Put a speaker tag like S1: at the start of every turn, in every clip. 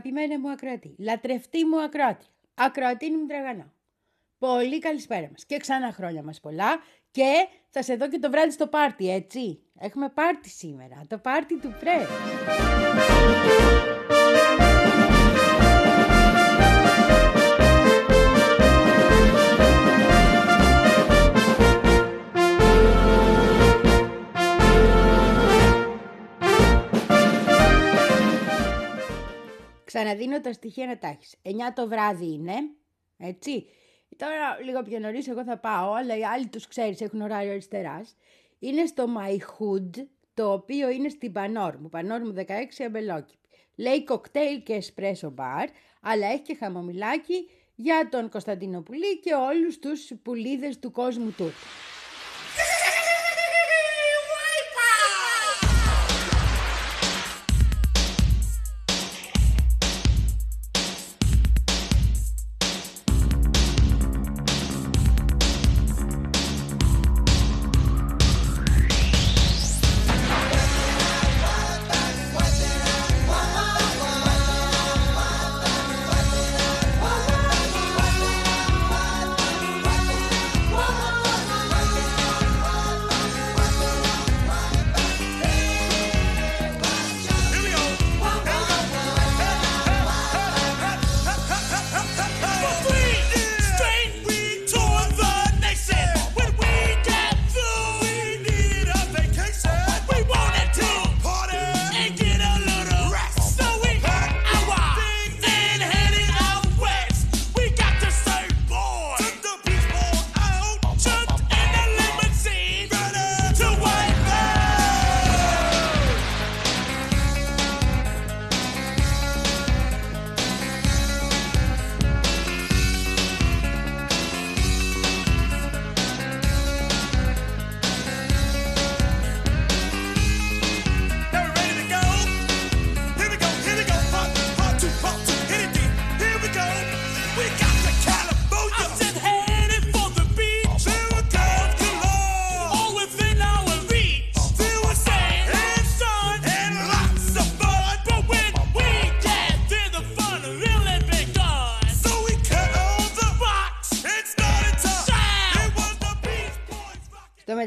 S1: αγαπημένη μου ακροατή, λατρευτή μου ακροάτη, ακροατή μου τραγανό. Πολύ καλησπέρα μας και ξανά χρόνια μας πολλά και θα σε δω και το βράδυ στο πάρτι, έτσι. Έχουμε πάρτι σήμερα, το πάρτι του Πρέ. Ξαναδίνω τα στοιχεία να τα έχεις. 9 το βράδυ είναι, έτσι. Τώρα λίγο πιο νωρίς εγώ θα πάω, αλλά οι άλλοι τους ξέρεις έχουν ωράριο αριστεράς. Είναι στο My Hood, το οποίο είναι στην Πανόρμου, Πανόρμου 16 Αμπελόκηπη. Λέει κοκτέιλ και εσπρέσο μπαρ, αλλά έχει και χαμομηλάκι για τον Κωνσταντίνο Πουλή και όλους τους πουλίδες του κόσμου του.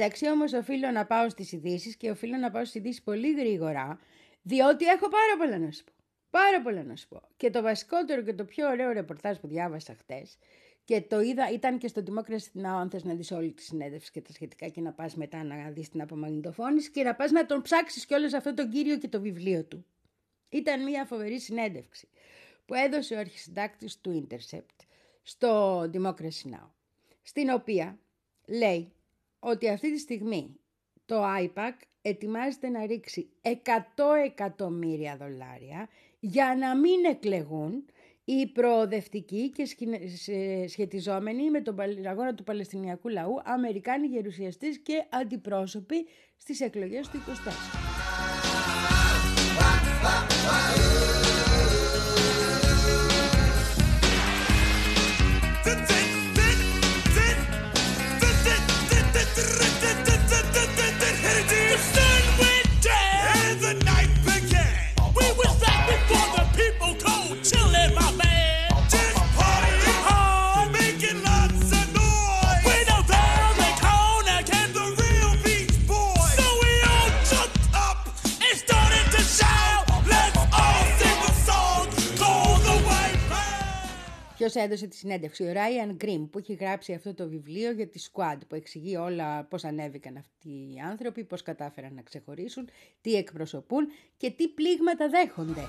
S1: Μεταξύ όμως οφείλω να πάω στις ειδήσεις και οφείλω να πάω στις ειδήσεις πολύ γρήγορα, διότι έχω πάρα πολλά να σου πω. Πάρα πολλά να σου πω. Και το βασικότερο και το πιο ωραίο ρεπορτάζ που διάβασα χτες και το είδα, ήταν και στο Democracy Now, αν θες να δεις όλη τη συνέντευξη και τα σχετικά και να πας μετά να δεις την απομαγνητοφώνηση και να πας να τον ψάξεις κιόλας αυτό τον κύριο και το βιβλίο του. Ήταν μια φοβερή συνέντευξη που έδωσε ο αρχισυντάκτης του Intercept στο Democracy Now, στην οποία λέει ότι αυτή τη στιγμή το IPAC ετοιμάζεται να ρίξει 100 εκατομμύρια δολάρια για να μην εκλεγούν οι προοδευτικοί και σχετιζόμενοι με τον αγώνα του Παλαιστινιακού λαού Αμερικάνοι γερουσιαστές και αντιπρόσωποι στις εκλογές του 24. Ποιος έδωσε τη συνέντευξη, ο Ράιαν Γκριμ, που έχει γράψει αυτό το βιβλίο για τη Squad, που εξηγεί όλα πώς ανέβηκαν αυτοί οι άνθρωποι, πώς κατάφεραν να ξεχωρίσουν, τι εκπροσωπούν και τι πλήγματα δέχονται.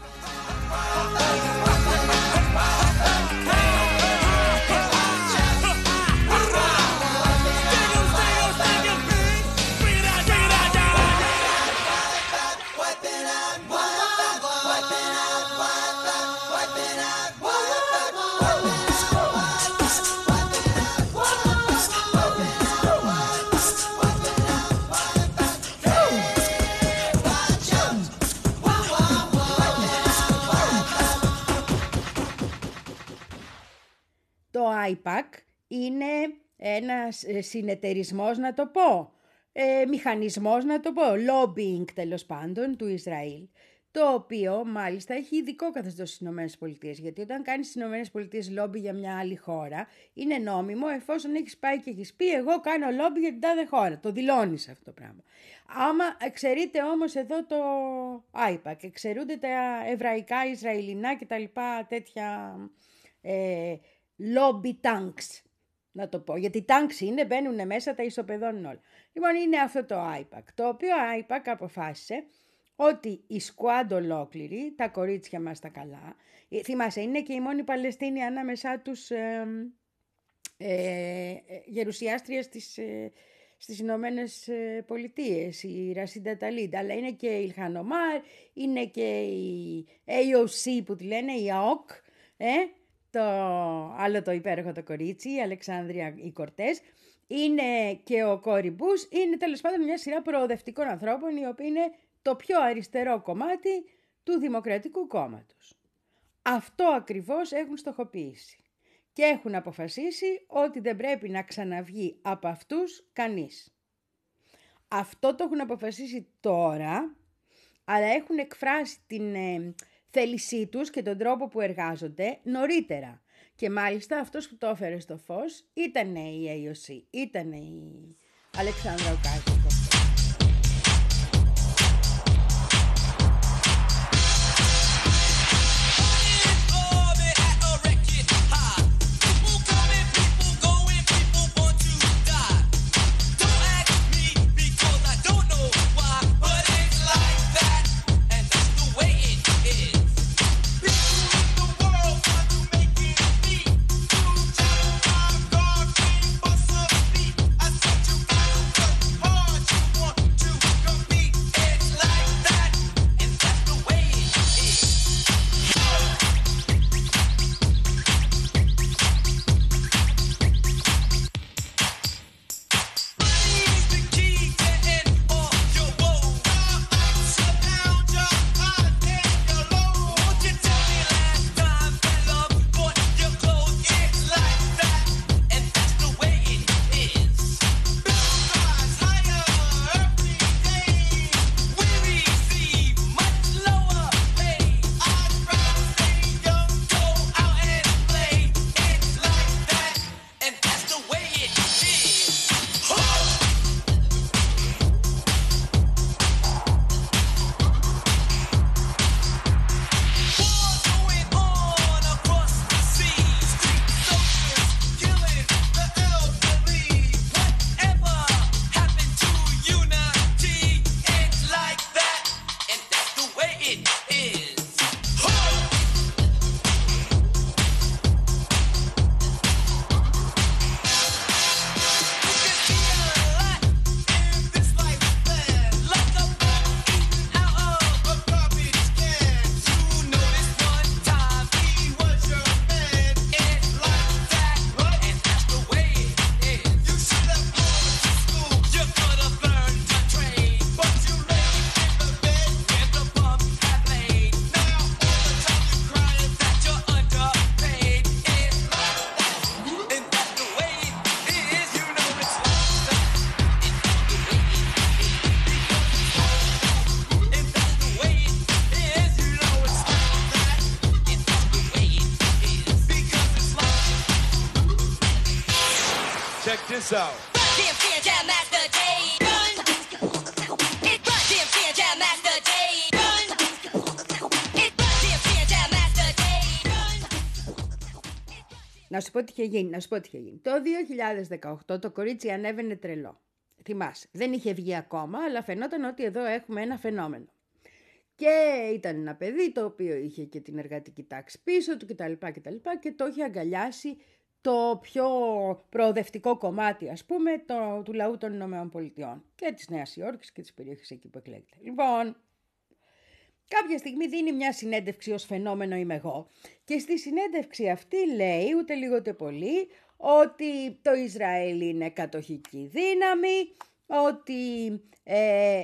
S1: IPAC είναι ένας ε, συνεταιρισμός να το πω, ε, μηχανισμός να το πω, lobbying τέλος πάντων του Ισραήλ, το οποίο μάλιστα έχει ειδικό καθεστώς στις ΗΠΑ. Γιατί όταν κάνεις στις ΗΠΑ λόμπι για μια άλλη χώρα, είναι νόμιμο εφόσον έχεις πάει και έχεις πει: Εγώ κάνω λόμπι για την τάδε χώρα. Το δηλώνεις αυτό το πράγμα. Άμα εξαιρείται όμως εδώ το IPAC, εξαιρούνται τα εβραϊκά, Ισραηλινά κτλ. τέτοια ε, lobby tanks. Να το πω. Γιατί tanks είναι, μπαίνουν μέσα, τα ισοπεδώνουν όλα. Λοιπόν, είναι αυτό το IPAC. Το οποίο IPAC αποφάσισε ότι η σκουάντ ολόκληρη, τα κορίτσια μας τα καλά, ε, θυμάσαι είναι και η μόνη Παλαιστίνη ανάμεσά τους ε, ε, γερουσιάστριας στις, ε, στις Ηνωμένες Πολιτείες, η Ρασίντα Ταλίντα, αλλά είναι και η Ιλχανομάρ, είναι και η AOC που τη λένε, η ΑΟΚ, ε, το άλλο το υπέροχο το κορίτσι, η Αλεξάνδρεια η Κορτές, είναι και ο Κόρι είναι τέλος πάντων μια σειρά προοδευτικών ανθρώπων οι οποίοι είναι το πιο αριστερό κομμάτι του Δημοκρατικού Κόμματος. Αυτό ακριβώς έχουν στοχοποιήσει και έχουν αποφασίσει ότι δεν πρέπει να ξαναβγεί από αυτούς κανείς. Αυτό το έχουν αποφασίσει τώρα, αλλά έχουν εκφράσει την ε, θέλησή τους και τον τρόπο που εργάζονται νωρίτερα. Και μάλιστα αυτός που το έφερε στο φως ήταν η AOC, ήταν η Αλεξάνδρα Οκάζη. Πω τι είχε γίνει, να σου πω τι είχε γίνει. Το 2018 το κορίτσι ανέβαινε τρελό. Θυμάσαι, δεν είχε βγει ακόμα, αλλά φαινόταν ότι εδώ έχουμε ένα φαινόμενο. Και ήταν ένα παιδί το οποίο είχε και την εργατική τάξη πίσω του κτλ. κτλ και το είχε αγκαλιάσει το πιο προοδευτικό κομμάτι, ας πούμε, το, του λαού των Ηνωμένων Πολιτειών και της Νέας Υόρκης και της περιοχής εκεί που εκλέγεται. Λοιπόν, κάποια στιγμή δίνει μια συνέντευξη ως φαινόμενο είμαι εγώ και στη συνέντευξη αυτή λέει ούτε λίγο ούτε πολύ ότι το Ισραήλ είναι κατοχική δύναμη, ότι ε,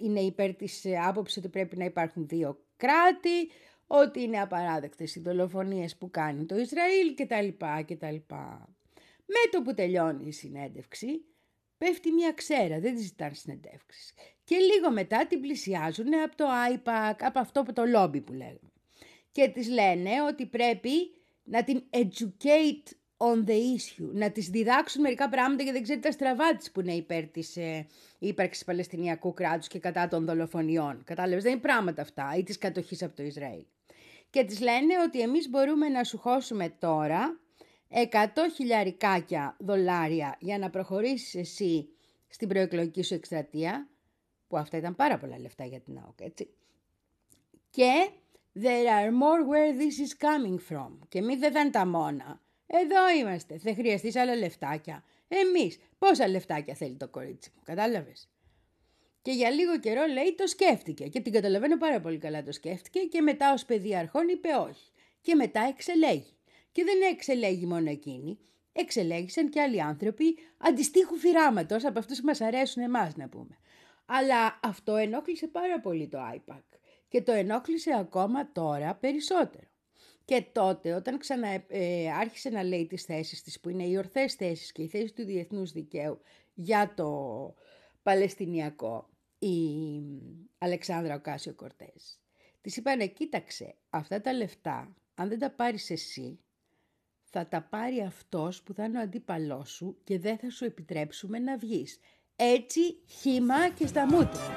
S1: είναι υπέρ της άποψης ότι πρέπει να υπάρχουν δύο κράτη, ότι είναι απαράδεκτες οι δολοφονίες που κάνει το Ισραήλ κτλ. κτλ. Με το που τελειώνει η συνέντευξη, Πέφτει μια ξέρα, δεν τη ζητάνε συνεντεύξεις. Και λίγο μετά την πλησιάζουν από το IPAC, από αυτό που το λόμπι που λέγαμε. Και της λένε ότι πρέπει να την educate on the issue, να τις διδάξουν μερικά πράγματα γιατί δεν ξέρει τα στραβά της που είναι υπέρ της ε, ύπαρξης Παλαιστινιακού κράτους και κατά των δολοφονιών. Κατάλαβες, δεν είναι πράγματα αυτά ή της κατοχής από το Ισραήλ. Και της λένε ότι εμείς μπορούμε να σου χώσουμε τώρα 100 χιλιαρικάκια δολάρια για να προχωρήσεις εσύ στην προεκλογική σου εκστρατεία, που αυτά ήταν πάρα πολλά λεφτά για την ΑΟΚ, έτσι. Και there are more where this is coming from. Και μη δεν ήταν τα μόνα. Εδώ είμαστε, θα χρειαστείς άλλα λεφτάκια. Εμείς, πόσα λεφτάκια θέλει το κορίτσι μου, κατάλαβες. Και για λίγο καιρό λέει το σκέφτηκε και την καταλαβαίνω πάρα πολύ καλά το σκέφτηκε και μετά ως παιδί αρχών είπε όχι. Και μετά εξελέγει. Και δεν εξελέγει μόνο εκείνη, εξελέγησαν και άλλοι άνθρωποι αντιστοίχου φυράματος από αυτούς που μας αρέσουν εμάς να πούμε. Αλλά αυτό ενόχλησε πάρα πολύ το IPAC και το ενόχλησε ακόμα τώρα περισσότερο. Και τότε όταν ξανά ε, άρχισε να λέει τις θέσεις της που είναι οι ορθές θέσεις και οι θέσεις του διεθνούς δικαίου για το Παλαιστινιακό η Αλεξάνδρα Οκάσιο Κορτές. Της είπανε κοίταξε αυτά τα λεφτά αν δεν τα πάρεις εσύ θα τα πάρει αυτός που θα είναι ο αντίπαλός σου και δεν θα σου επιτρέψουμε να βγεις. Έτσι χύμα και στα μούτρα.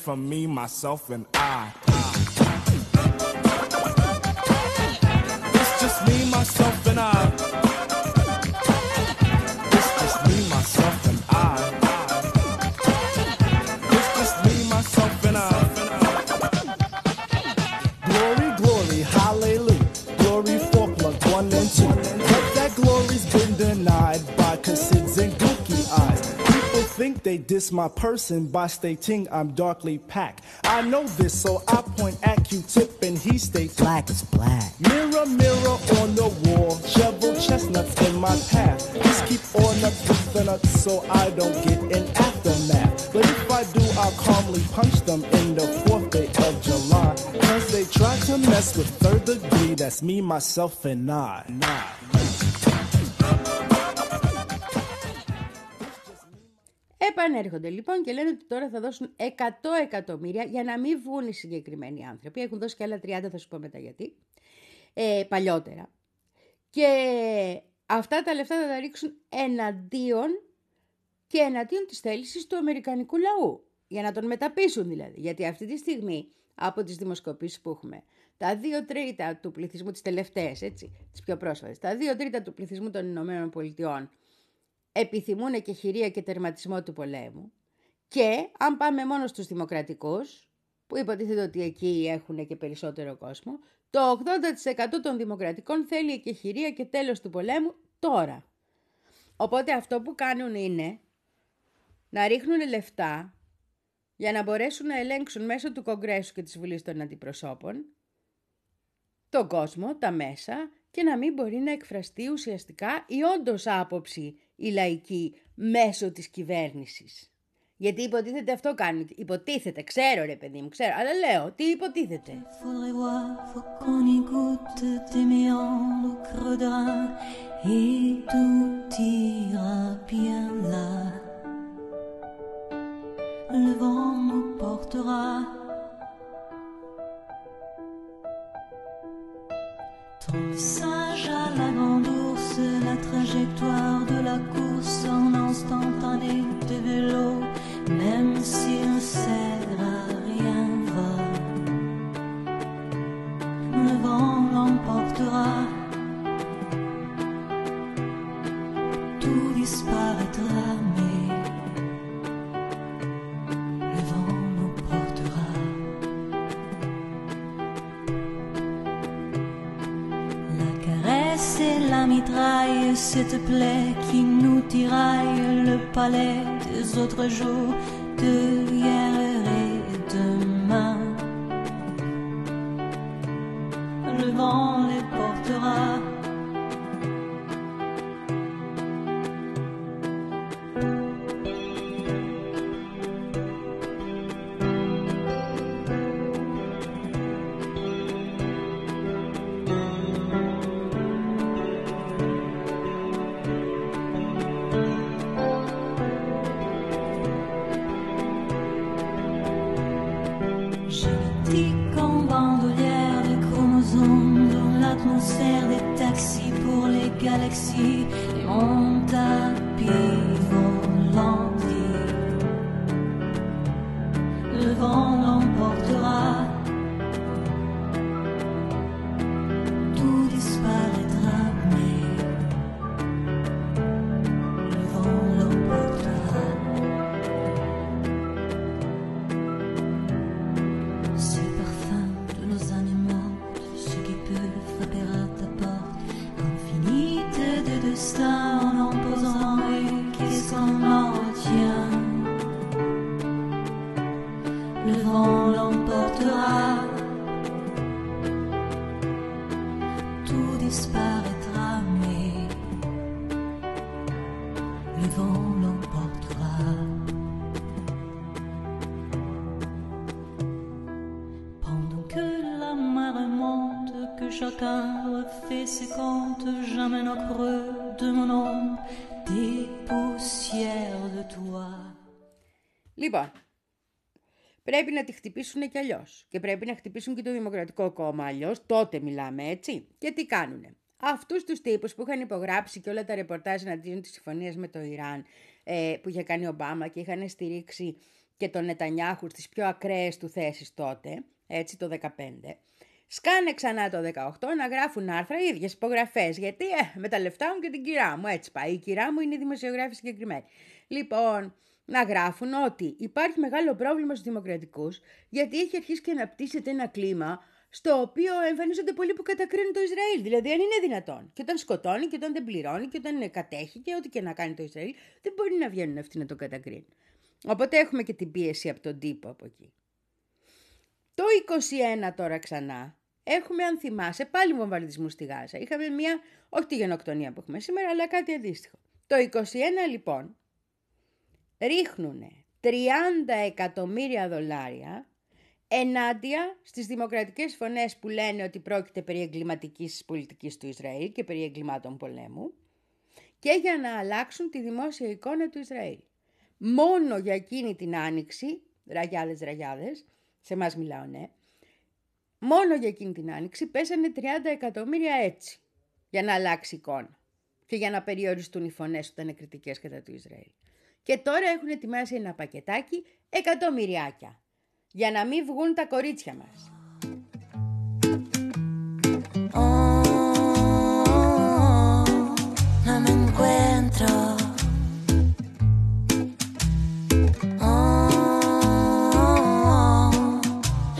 S2: from me, myself, and I. It's just me, myself, and I. diss my person by stating I'm darkly packed. I know this, so I point at Q-tip and he states
S3: black is black.
S2: Mirror, mirror on the wall, shovel chestnuts in my path. Just keep on up with the nuts so I don't get an aftermath. But if I do, I'll calmly punch them in the fourth day of July. Cause they try to mess with third degree, that's me, myself, and I. Nah.
S1: Επανέρχονται λοιπόν και λένε ότι τώρα θα δώσουν 100 εκατομμύρια για να μην βγουν οι συγκεκριμένοι άνθρωποι. Έχουν δώσει και άλλα 30, θα σου πω μετά γιατί. Ε, παλιότερα. Και αυτά τα λεφτά θα τα ρίξουν εναντίον και εναντίον της θέλησης του Αμερικανικού λαού. Για να τον μεταπίσουν δηλαδή. Γιατί αυτή τη στιγμή από τις δημοσκοπήσεις που έχουμε, τα δύο τρίτα του πληθυσμού, τις τελευταίες έτσι, τις πιο πρόσφατες, τα δύο τρίτα του πληθυσμού των Ηνωμένων Πολιτειών επιθυμούν και χειρία και τερματισμό του πολέμου και αν πάμε μόνο στους δημοκρατικούς, που υποτίθεται ότι εκεί έχουν και περισσότερο κόσμο, το 80% των δημοκρατικών θέλει και χειρία και τέλος του πολέμου τώρα. Οπότε αυτό που κάνουν είναι να ρίχνουν λεφτά για να μπορέσουν να ελέγξουν μέσω του Κογκρέσου και της Βουλής των Αντιπροσώπων τον κόσμο, τα μέσα και να μην μπορεί να εκφραστεί ουσιαστικά η όντως άποψη η λαϊκή μέσω της κυβέρνησης. Γιατί υποτίθεται αυτό κάνουν. Υποτίθεται, ξέρω ρε παιδί μου, ξέρω. Αλλά λέω, τι υποτίθεται;
S3: Faudrait voir, faut qu'on Singes à la grande ours, la trajectoire de la course en instantané de vélo, même si ne sert à rien va. Le vent l'emportera, cette plaie qui nous tiraille le palais des autres jours, de
S1: πρέπει να τη χτυπήσουν κι αλλιώς. Και πρέπει να χτυπήσουν και το Δημοκρατικό Κόμμα αλλιώς. Τότε μιλάμε έτσι. Και τι κάνουνε. Αυτούς τους τύπους που είχαν υπογράψει και όλα τα ρεπορτάζ εναντίον της συμφωνίας με το Ιράν ε, που είχε κάνει ο Ομπάμα και είχαν στηρίξει και τον Νετανιάχου στις πιο ακραίες του θέσεις τότε, έτσι το 15, σκάνε ξανά το 18 να γράφουν άρθρα οι ίδιες υπογραφές, γιατί ε, με τα λεφτά μου και την κυρά μου, έτσι πάει. Η κυρά μου είναι η δημοσιογράφη συγκεκριμένη. Λοιπόν, να γράφουν ότι υπάρχει μεγάλο πρόβλημα στους δημοκρατικούς, γιατί έχει αρχίσει και αναπτύσσεται ένα κλίμα στο οποίο εμφανίζονται πολλοί που κατακρίνουν το Ισραήλ. Δηλαδή, αν είναι δυνατόν. Και όταν σκοτώνει, και όταν δεν πληρώνει, και όταν κατέχει, και ό,τι και να κάνει το Ισραήλ, δεν μπορεί να βγαίνουν αυτοί να το κατακρίνουν. Οπότε έχουμε και την πίεση από τον τύπο από εκεί. Το 21 τώρα ξανά έχουμε, αν θυμάσαι, πάλι βομβαρδισμού στη Γάζα. Είχαμε μια, όχι τη γενοκτονία που έχουμε σήμερα, αλλά κάτι αντίστοιχο. Το 21 λοιπόν ρίχνουν 30 εκατομμύρια δολάρια ενάντια στις δημοκρατικές φωνές που λένε ότι πρόκειται περί εγκληματικής πολιτικής του Ισραήλ και περί εγκλημάτων πολέμου και για να αλλάξουν τη δημόσια εικόνα του Ισραήλ. Μόνο για εκείνη την άνοιξη, ραγιάδες ραγιάδες, σε μας μιλάω ναι, μόνο για εκείνη την άνοιξη πέσανε 30 εκατομμύρια έτσι για να αλλάξει εικόνα και για να περιοριστούν οι φωνές που ήταν κριτικές κατά του Ισραήλ. Και τώρα έχουν ετοιμάσει ένα πακετάκι εκατομμυριάκια για να μην βγουν τα κορίτσια μας.
S3: Oh, no me encuentro. Oh,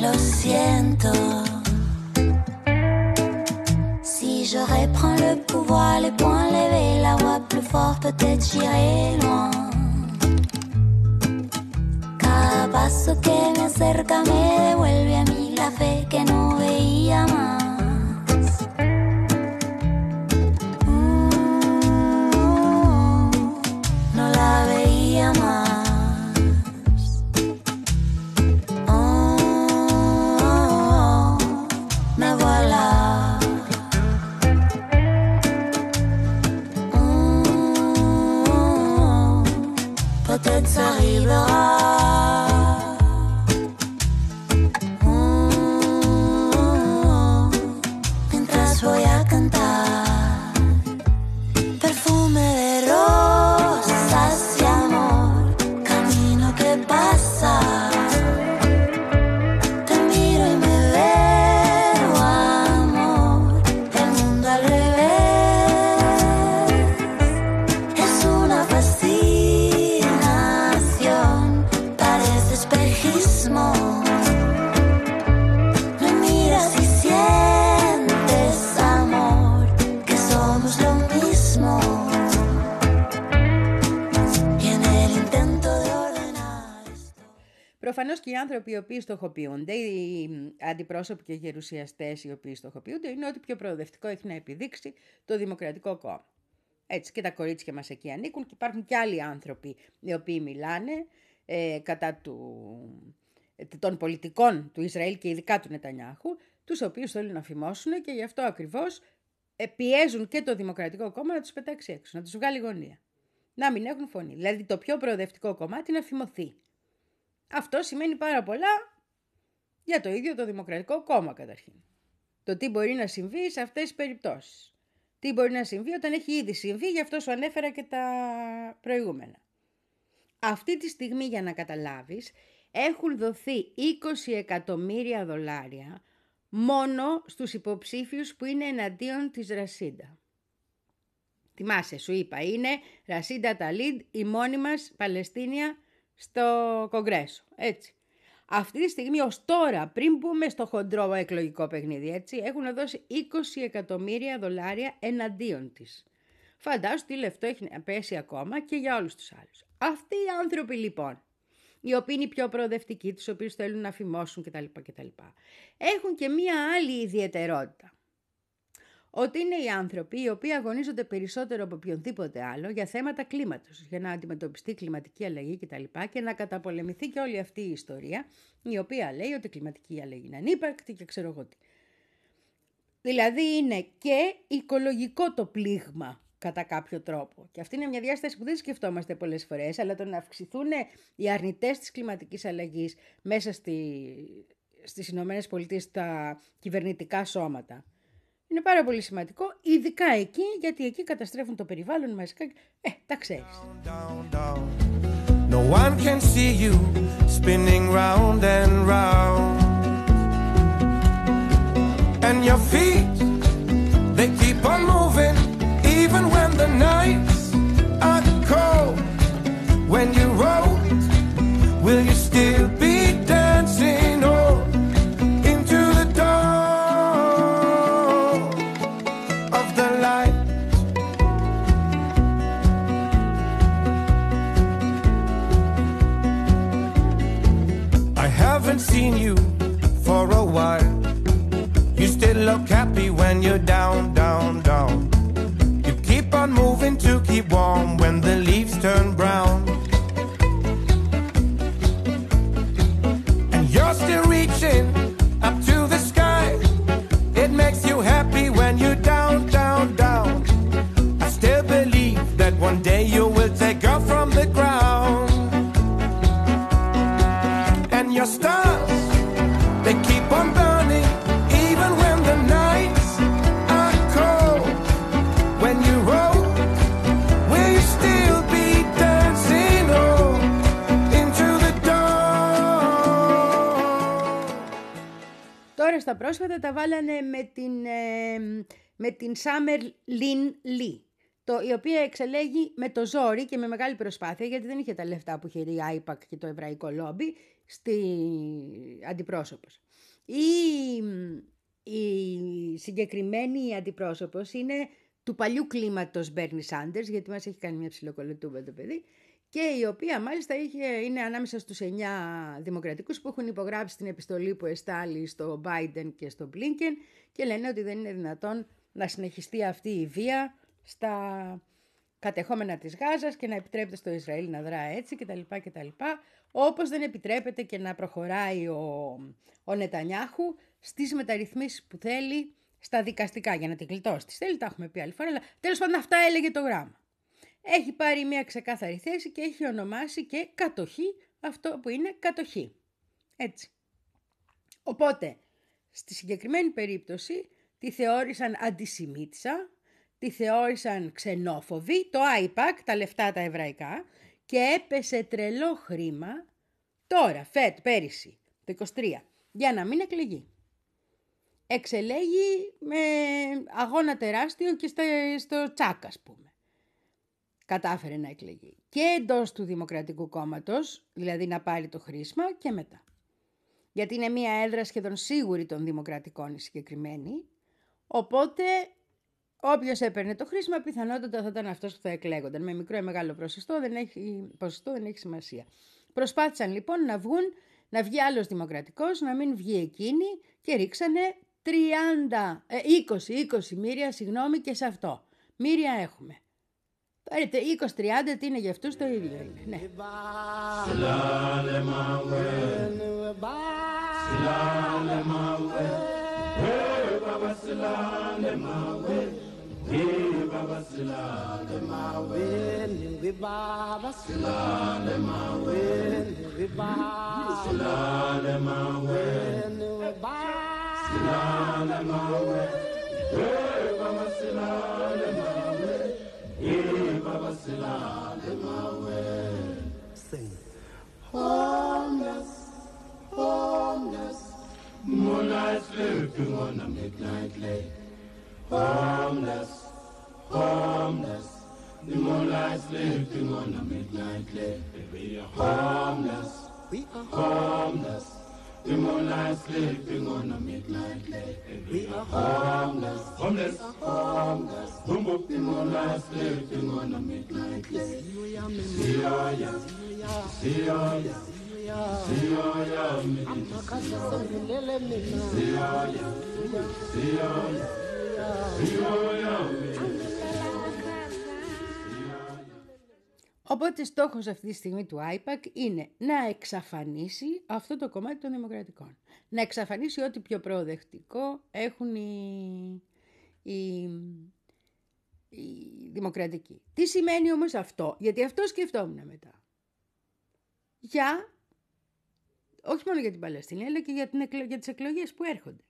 S3: lo siento. Si je reprends le pouvoir, les poings levés, la voix plus fort, peut-être j'irai loin. Cada paso que me acerca me devuelve a mí la fe que no
S1: οι άνθρωποι οι οποίοι στοχοποιούνται, οι αντιπρόσωποι και οι γερουσιαστές οι οποίοι στοχοποιούνται, είναι ότι πιο προοδευτικό έχει να επιδείξει το Δημοκρατικό Κόμμα. Έτσι και τα κορίτσια μας εκεί ανήκουν και υπάρχουν και άλλοι άνθρωποι οι οποίοι μιλάνε ε, κατά του, ε, των πολιτικών του Ισραήλ και ειδικά του Νετανιάχου, τους οποίους θέλουν να φημώσουν και γι' αυτό ακριβώς ε, πιέζουν και το Δημοκρατικό Κόμμα να τους πετάξει έξω, να τους βγάλει γωνία. Να μην έχουν φωνή. Δηλαδή το πιο προοδευτικό κομμάτι να φημωθεί. Αυτό σημαίνει πάρα πολλά για το ίδιο το Δημοκρατικό Κόμμα καταρχήν. Το τι μπορεί να συμβεί σε αυτές τις περιπτώσεις. Τι μπορεί να συμβεί όταν έχει ήδη συμβεί, γι' αυτό σου ανέφερα και τα προηγούμενα. Αυτή τη στιγμή για να καταλάβεις έχουν δοθεί 20 εκατομμύρια δολάρια μόνο στους υποψήφιους που είναι εναντίον της Ρασίντα. Θυμάσαι, σου είπα, είναι Ρασίντα Ταλίντ, η μόνη μας Παλαιστίνια στο Κογκρέσο, έτσι. Αυτή τη στιγμή ως τώρα, πριν μπούμε στο χοντρό εκλογικό παιχνίδι, έτσι, έχουν δώσει 20 εκατομμύρια δολάρια εναντίον της. Φαντάσου τι λεφτό έχει να πέσει ακόμα και για όλους τους άλλους. Αυτοί οι άνθρωποι λοιπόν, οι οποίοι είναι οι πιο προοδευτικοί, τους οποίους θέλουν να φημώσουν κτλ. κτλ. Έχουν και μία άλλη ιδιαιτερότητα. Ότι είναι οι άνθρωποι οι οποίοι αγωνίζονται περισσότερο από οποιονδήποτε άλλο για θέματα κλίματος, για να αντιμετωπιστεί κλιματική αλλαγή κτλ. Και, και να καταπολεμηθεί και όλη αυτή η ιστορία, η οποία λέει ότι η κλιματική αλλαγή είναι ανύπαρκτη και ξέρω εγώ τι. Δηλαδή είναι και οικολογικό το πλήγμα κατά κάποιο τρόπο. Και αυτή είναι μια διάσταση που δεν σκεφτόμαστε πολλές φορές, αλλά το να αυξηθούν οι αρνητές της κλιματικής αλλαγής μέσα στη, στις Ηνωμένες Πολιτείες στα κυβερνητικά σώματα. Είναι πάρα πολύ σημαντικό, ειδικά εκεί, γιατί εκεί καταστρέφουν το περιβάλλον μαζικά. Ε, τα ξέρεις. No one can see you spinning round and round. And your feet, they keep on moving. Even when the nights are cold, when you roll, will you still seen you for a while. You still look happy when you're down, down, down. You keep on moving to keep warm when the leaves turn brown. Τώρα στα πρόσφατα τα βάλανε με την, ε, με την Summer Lin Lee, το, η οποία εξελέγει με το ζόρι και με μεγάλη προσπάθεια, γιατί δεν είχε τα λεφτά που είχε η IPAC και το εβραϊκό λόμπι, στη αντιπρόσωπος. Η, η συγκεκριμένη αντιπρόσωπος είναι του παλιού κλίματος Bernie Sanders, γιατί μας έχει κάνει μια ψιλοκολοτούμπα το παιδί, και η οποία μάλιστα είχε, είναι ανάμεσα στους εννιά δημοκρατικούς που έχουν υπογράψει την επιστολή που εστάλει στο Biden και στο Blinken και λένε ότι δεν είναι δυνατόν να συνεχιστεί αυτή η βία στα κατεχόμενα της Γάζας και να επιτρέπεται στο Ισραήλ να δρά έτσι κτλ. κτλ. Όπως δεν επιτρέπεται και να προχωράει ο, ο Νετανιάχου στις μεταρρυθμίσεις που θέλει στα δικαστικά για να την κλειτώσει. Τις θέλει, τα έχουμε πει άλλη φορά, αλλά τέλος πάντων αυτά έλεγε το γράμμα. Έχει πάρει μια ξεκάθαρη θέση και έχει ονομάσει και κατοχή αυτό που είναι κατοχή. Έτσι. Οπότε, στη συγκεκριμένη περίπτωση τη θεώρησαν αντισημίτσα, τη θεώρησαν ξενόφοβη, το IPAC, τα λεφτά τα εβραϊκά, και έπεσε τρελό χρήμα, τώρα, φέτ, πέρυσι, το 23, για να μην εκλεγεί. Εξελέγει με αγώνα τεράστιο και στο, στο τσάκ, ας πούμε. Κατάφερε να εκλεγεί. Και εντός του Δημοκρατικού Κόμματος, δηλαδή να πάρει το χρήσμα και μετά. Γιατί είναι μια έδρα σχεδόν σίγουρη των Δημοκρατικών η συγκεκριμένη, οπότε Όποιος έπαιρνε το χρήσμα, πιθανότατα θα ήταν αυτός που θα εκλέγονταν. Με μικρό ή μεγάλο ποσοστό δεν έχει, ποσοστό δεν έχει σημασία. Προσπάθησαν λοιπόν να βγουν Να βγει άλλος δημοκρατικός, να μην βγει εκείνη και ρίξανε 30, 20, 20 μύρια, συγγνώμη, και σε αυτό. Μύρια έχουμε. Πάρετε 20-30, τι είναι για αυτούς το ίδιο είναι. Ναι.
S2: Sing. Homeless, homeless. Moonlight sleeping on a midnight lake. Homeless, homeless. The moonlight sleeping on a midnight lake. We are homeless, we are homeless. The moonlight sleeping on a midnight lake. We are homeless, homeless, homeless. Boom, boom. The moonlight sleeping on a midnight lake. See ya, see ya, see ya, see ya, me.
S1: Οπότε στόχος αυτή τη στιγμή του IPAC είναι να εξαφανίσει αυτό το κομμάτι των δημοκρατικών. Να εξαφανίσει ό,τι πιο προοδευτικό έχουν οι, οι, οι δημοκρατικοί. Τι σημαίνει όμως αυτό, γιατί αυτό σκεφτόμουν μετά. Για, όχι μόνο για την Παλαιστίνη, αλλά και για, την, εκλο- για τις εκλογές που έρχονται.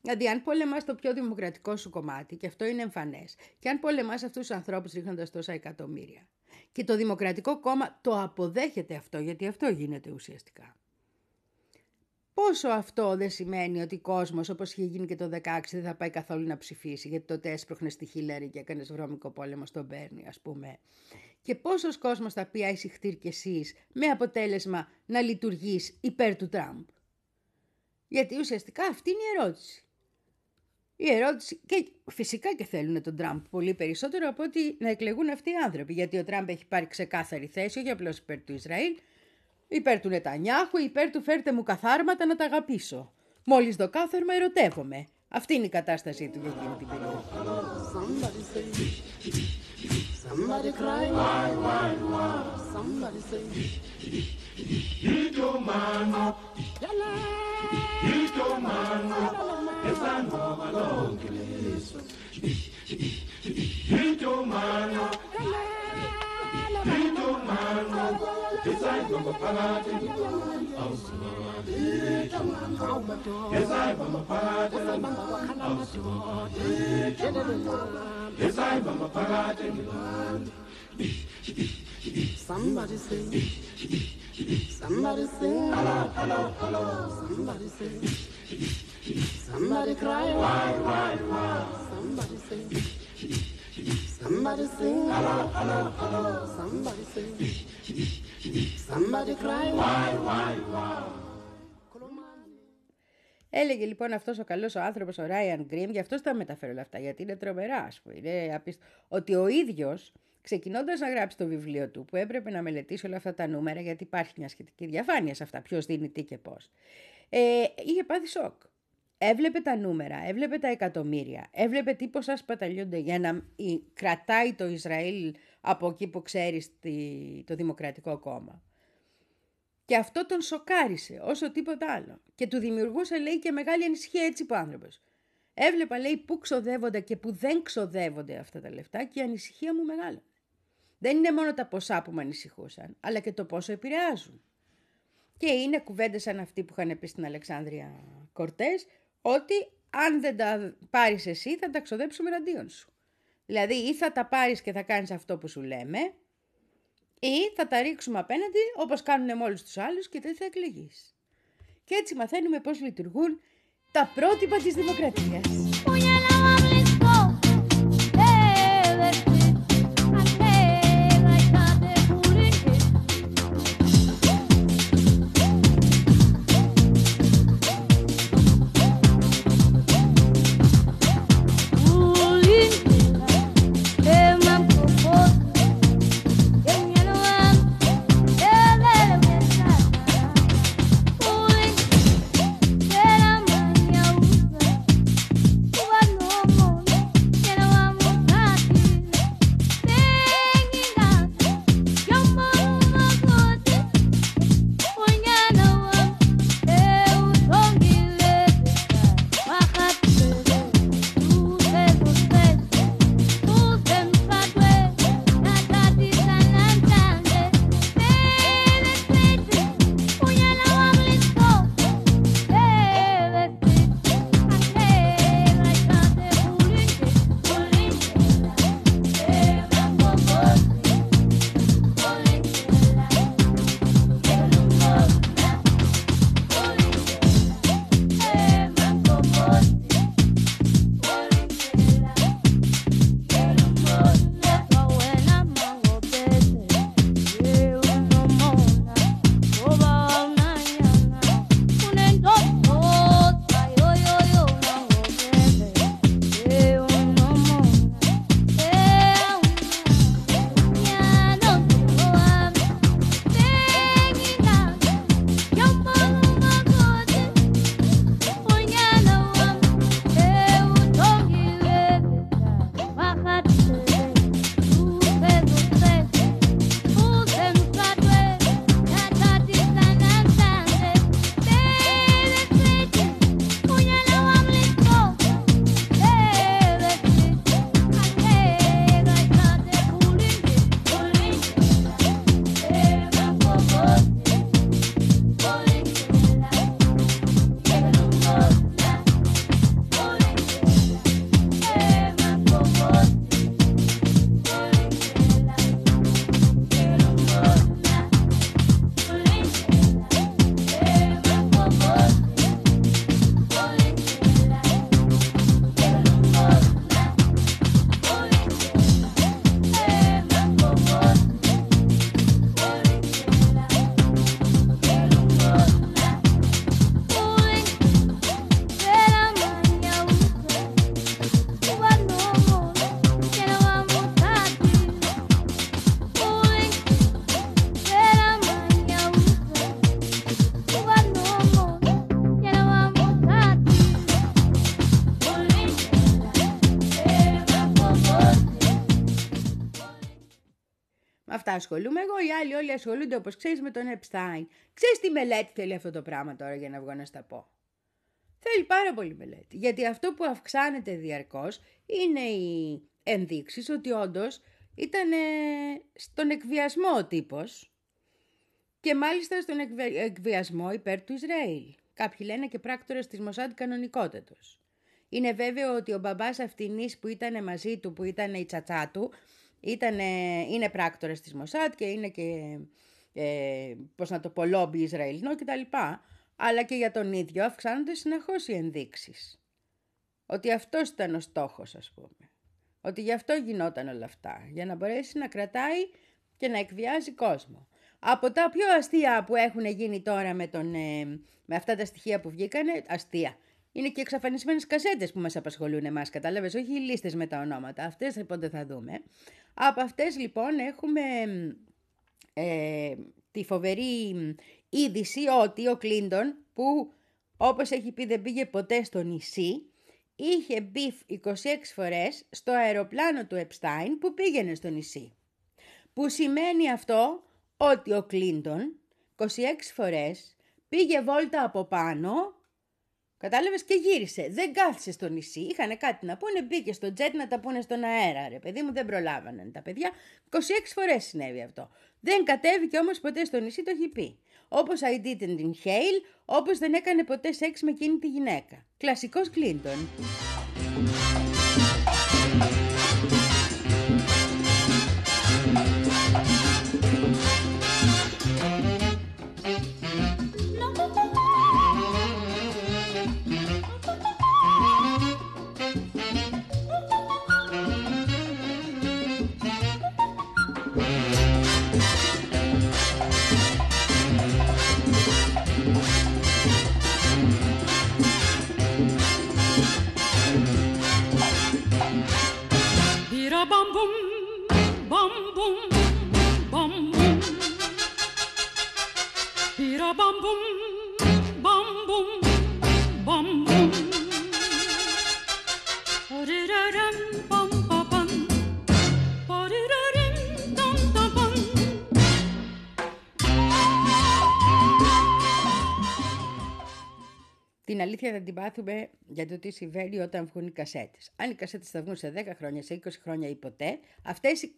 S1: Δηλαδή, αν πολεμάς το πιο δημοκρατικό σου κομμάτι, και αυτό είναι εμφανές, και αν πολεμάς αυτούς τους ανθρώπους ρίχνοντας τόσα εκατομμύρια, και το Δημοκρατικό Κόμμα το αποδέχεται αυτό, γιατί αυτό γίνεται ουσιαστικά. Πόσο αυτό δεν σημαίνει ότι ο κόσμος, όπως είχε γίνει και το 16, δεν θα πάει καθόλου να ψηφίσει, γιατί τότε έσπροχνε στη Χίλαρη και έκανες βρώμικο πόλεμο στον Μπέρνι, ας πούμε. Και πόσος κόσμος θα πει άισι και εσείς, με αποτέλεσμα να λειτουργείς υπέρ του Τραμπ. Γιατί ουσιαστικά αυτή είναι η ερώτηση. Η ερώτηση, και φυσικά και θέλουν τον Τραμπ πολύ περισσότερο από ότι να εκλεγούν αυτοί οι άνθρωποι. Γιατί ο Τραμπ έχει πάρει ξεκάθαρη θέση, όχι απλώς υπέρ του Ισραήλ, υπέρ του Νετανιάχου, υπέρ του φέρτε μου καθάρματα να τα αγαπήσω. Μόλις δω κάθαρμα ερωτεύομαι. Αυτή είναι η κατάστασή του για εκείνη την περίοδο.
S2: Somebody san homa lo Kristo. Hinto Somebody sing, somebody sing, hello, hello, hello, somebody. Somebody cry, why, why, why? Somebody say, somebody sing, hello, hello, hello. Somebody say, somebody cry, why, why, why?
S1: Έλεγε λοιπόν αυτός ο καλός ο άνθρωπος, ο Ράιαν Γκριμ, γι' αυτό τα μεταφέρω όλα αυτά, γιατί είναι τρομερά, ας πούμε. Είναι απίστ... Ότι ο ίδιος, ξεκινώντας να γράψει το βιβλίο του, που έπρεπε να μελετήσει όλα αυτά τα νούμερα, γιατί υπάρχει μια σχετική διαφάνεια σε αυτά, ποιος δίνει τι και πώς, ε, είχε πάθει σοκ. Έβλεπε τα νούμερα, έβλεπε τα εκατομμύρια, έβλεπε τι ποσά σπαταλιούνται για να ε, κρατάει το Ισραήλ από εκεί που ξέρει το Δημοκρατικό Κόμμα. Και αυτό τον σοκάρισε όσο τίποτα άλλο. Και του δημιουργούσε, λέει, και μεγάλη ανησυχία έτσι που άνθρωπος. Έβλεπα, λέει, πού ξοδεύονται και πού δεν ξοδεύονται αυτά τα λεφτά και η ανησυχία μου μεγάλα. Δεν είναι μόνο τα ποσά που με ανησυχούσαν, αλλά και το πόσο επηρεάζουν. Και είναι κουβέντες σαν αυτή που είχαν πει στην Αλεξάνδρεια Κορτές, ότι αν δεν τα πάρεις εσύ, θα τα ξοδέψουμε εναντίον σου. Δηλαδή, ή θα τα πάρεις και θα κάνεις αυτό που σου λέμε, ή θα τα ρίξουμε απέναντι όπως κάνουν με όλους τους άλλους και δεν θα εκλεγείς. Και έτσι μαθαίνουμε πώς λειτουργούν τα πρότυπα της δημοκρατίας. Αυτά ασχολούμαι εγώ, οι άλλοι όλοι ασχολούνται όπως ξέρεις με τον Epstein. Ξέρεις τι μελέτη θέλει αυτό το πράγμα τώρα για να βγω να στα πω; Θέλει πάρα πολύ μελέτη, γιατί αυτό που αυξάνεται διαρκώς είναι οι ενδείξεις ότι όντως ήταν στον εκβιασμό ο τύπος και μάλιστα στον εκβιασμό υπέρ του Ισραήλ. Κάποιοι λένε και πράκτορας της Μοσάντ κανονικότατος. Είναι βέβαιο ότι ο μπαμπάς αυτινής που ήταν μαζί του, που ήταν η τσατσά του, ήτανε, είναι πράκτορας της Μοσάντ και είναι και, ε, πώς να το πω, λόμπι Ισραηλινό κτλ. Αλλά και για τον ίδιο αυξάνονται συνεχώς οι ενδείξεις. Ότι αυτός ήταν ο στόχος ας πούμε. Ότι γι' αυτό γινόταν όλα αυτά. Για να μπορέσει να κρατάει και να εκβιάζει κόσμο. Από τα πιο αστεία που έχουν γίνει τώρα με, τον, ε, με αυτά τα στοιχεία που βγήκανε, αστεία. Είναι και εξαφανισμένες κασέτες που μας απασχολούν εμάς, κατάλαβες, όχι οι λίστες με τα ονόματα. Αυτές πότε θα δούμε. Από αυτές λοιπόν έχουμε ε, τη φοβερή είδηση ότι ο Κλίντον, που όπως έχει πει δεν πήγε ποτέ στο νησί, είχε μπει 26 φορές στο αεροπλάνο του Επστάιν που πήγαινε στο νησί. Που σημαίνει αυτό ότι ο Κλίντον 26 φορές πήγε βόλτα από πάνω Κατάλαβες και γύρισε. Δεν κάθισε στο νησί. Είχαν κάτι να πούνε, μπήκε στο τζετ να τα πούνε στον αέρα. Ρε παιδί μου, δεν προλάβαναν τα παιδιά. 26 φορές συνέβη αυτό. Δεν κατέβηκε όμως ποτέ στο νησί, το έχει πει. Όπως I didn't inhale, όπως δεν έκανε ποτέ σεξ με εκείνη τη γυναίκα. Κλασικός Κλίντον. Αλήθεια θα την πάθουμε για το τι συμβαίνει όταν βγουν οι κασέτες. Αν οι κασέτες θα βγουν σε 10 χρόνια, σε 20 χρόνια ή ποτέ, αυτές.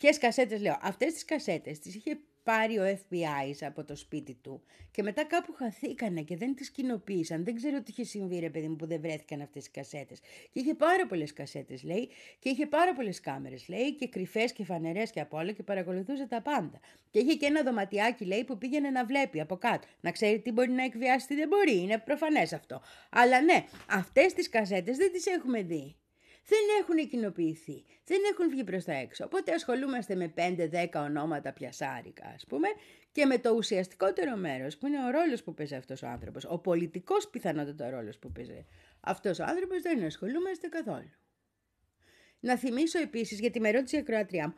S1: Ποιες κασέτες λέω, αυτές τις κασέτες τις είχε πάρει ο FBI από το σπίτι του και μετά κάπου χαθήκανε και δεν τις κοινοποίησαν. Δεν ξέρω τι είχε συμβεί ρε παιδί μου που δεν βρέθηκαν αυτές οι κασέτες. Και είχε πάρα πολλές κασέτες λέει και είχε πάρα πολλές κάμερες λέει και κρυφές και φανερές και από όλα και παρακολουθούσε τα πάντα. Και είχε και ένα δωματιάκι λέει που πήγαινε να βλέπει από κάτω. Να ξέρει τι μπορεί να εκβιάσει, τι δεν μπορεί. Είναι προφανές αυτό. Αλλά ναι, αυτές τις κασέτες δεν τις έχουμε δει δεν έχουν κοινοποιηθεί, δεν έχουν βγει προς τα έξω. Οπότε ασχολούμαστε με 5-10 ονόματα πιασάρικα ας πούμε και με το ουσιαστικότερο μέρος που είναι ο ρόλος που παίζει αυτός ο άνθρωπος. Ο πολιτικός πιθανότατα ρόλος που παίζει αυτός ο άνθρωπος δεν ασχολούμαστε καθόλου. Να θυμίσω επίσης, γιατί με ρώτησε η ακροατριά μου,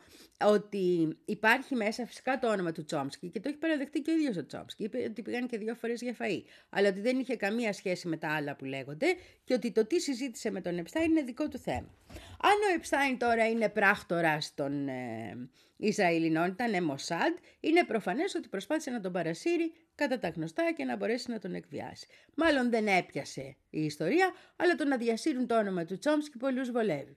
S1: ότι υπάρχει μέσα φυσικά το όνομα του Τσόμσκι και το έχει παραδεχτεί και ο ίδιος ο Τσόμσκι. Είπε ότι πήγαν και δύο φορές για φαΐ, αλλά ότι δεν είχε καμία σχέση με τα άλλα που λέγονται και ότι το τι συζήτησε με τον Επστάιν είναι δικό του θέμα. Αν ο Επστάιν τώρα είναι πράκτορα των ε, Ισραηλινών, ήταν Μοσάντ, είναι προφανές ότι προσπάθησε να τον παρασύρει κατά τα γνωστά και να μπορέσει να τον εκβιάσει. Μάλλον δεν έπιασε η ιστορία, αλλά το να διασύρουν το όνομα του Τσόμσκι πολλούς βολεύει.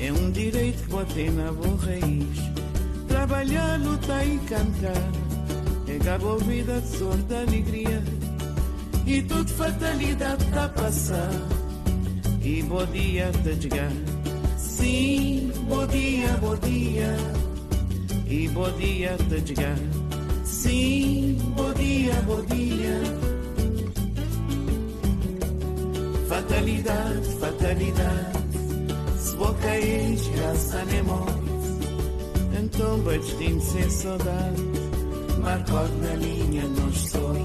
S1: É um direito que botei na boa raiz. Trabalhar, lutar e cantar. É a vida de sorte alegria. E tudo fatalidade tá a passar. E bom dia tá chegar. Sim, bom dia, bom dia. E bom dia tá chegar. Sim, bom dia, bom dia. Fatalidade, fatalidade. Boca e graça nem morte.
S4: Antomba destino sem saudade Marcado na linha estou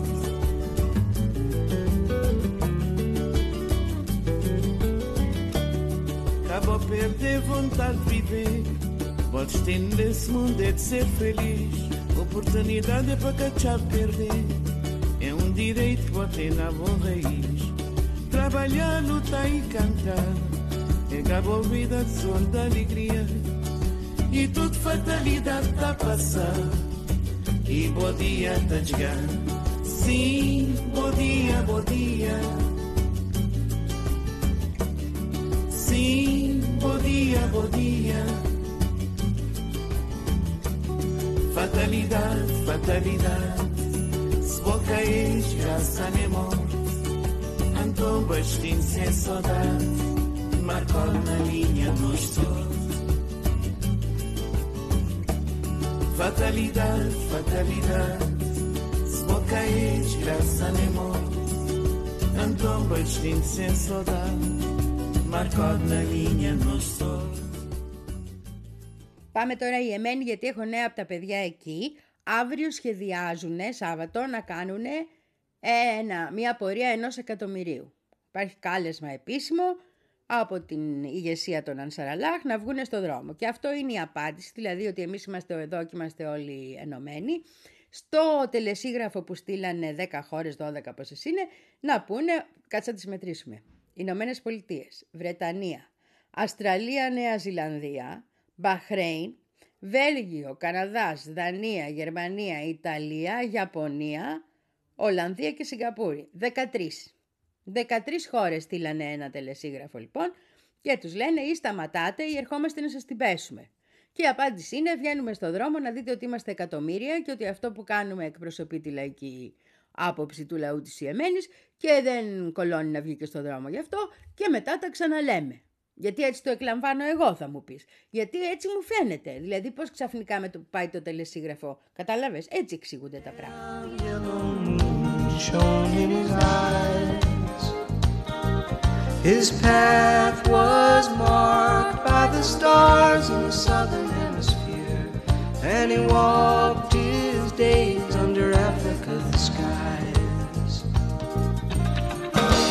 S4: Acabo a perder vontade de viver. O destino desse mundo é de ser feliz. Oportunidade é para cachar perder. É um direito que botei na boa raiz. Trabalhar, lutar e cantar Acaba a vida de som da alegria. E tudo fatalidade está a passar. E bom dia está a chegar Sim, bom dia, bom dia. Sim, bom dia, bom dia. Fatalidade, fatalidade. Se vou cair, graça nem morte Antou bastinho sem saudade Marcou na linha no estou Fatalidade, fatalidade Se vou cair, graça nem morte Antou bastinho sem saudade Marcou na linha no estou
S1: Πάμε τώρα η Εμένη γιατί έχω νέα από τα παιδιά εκεί. Αύριο σχεδιάζουν Σάββατο να κάνουν ένα, μια πορεία ενός εκατομμυρίου. Υπάρχει κάλεσμα επίσημο από την ηγεσία των Ανσαραλάχ να βγουν στο δρόμο. Και αυτό είναι η απάντηση, δηλαδή ότι εμείς είμαστε εδώ και είμαστε όλοι ενωμένοι. Στο τελεσίγραφο που στείλανε 10 χώρες, 12 πόσες είναι, να πούνε, κάτσε να τις μετρήσουμε. Ηνωμένες Πολιτείες, Βρετανία, Αστραλία, Νέα Ζηλανδία, Μπαχρέιν, Βέλγιο, Καναδάς, Δανία, Γερμανία, Ιταλία, Ιαπωνία, Ολλανδία και Σιγκαπούρη. 13. 13 χώρες στείλανε ένα τελεσίγραφο λοιπόν και τους λένε ή σταματάτε ή ερχόμαστε να σας την πέσουμε. Και η απάντηση είναι βγαίνουμε στο δρόμο να δείτε ότι είμαστε εκατομμύρια και ότι αυτό που κάνουμε εκπροσωπεί τη λαϊκή άποψη του λαού της Ιεμένης και δεν κολώνει να βγει και στο δρόμο γι' αυτό και μετά τα ξαναλέμε. Γιατί έτσι το εκλαμβάνω εγώ θα μου πεις. Γιατί έτσι μου φαίνεται. Δηλαδή πώς ξαφνικά με το που πάει το τελεσίγραφο. Κατάλαβες; Έτσι εξηγούνται τα πράγματα.
S5: His path was marked by the stars in the southern hemisphere, and he walked his days under Africa's skies.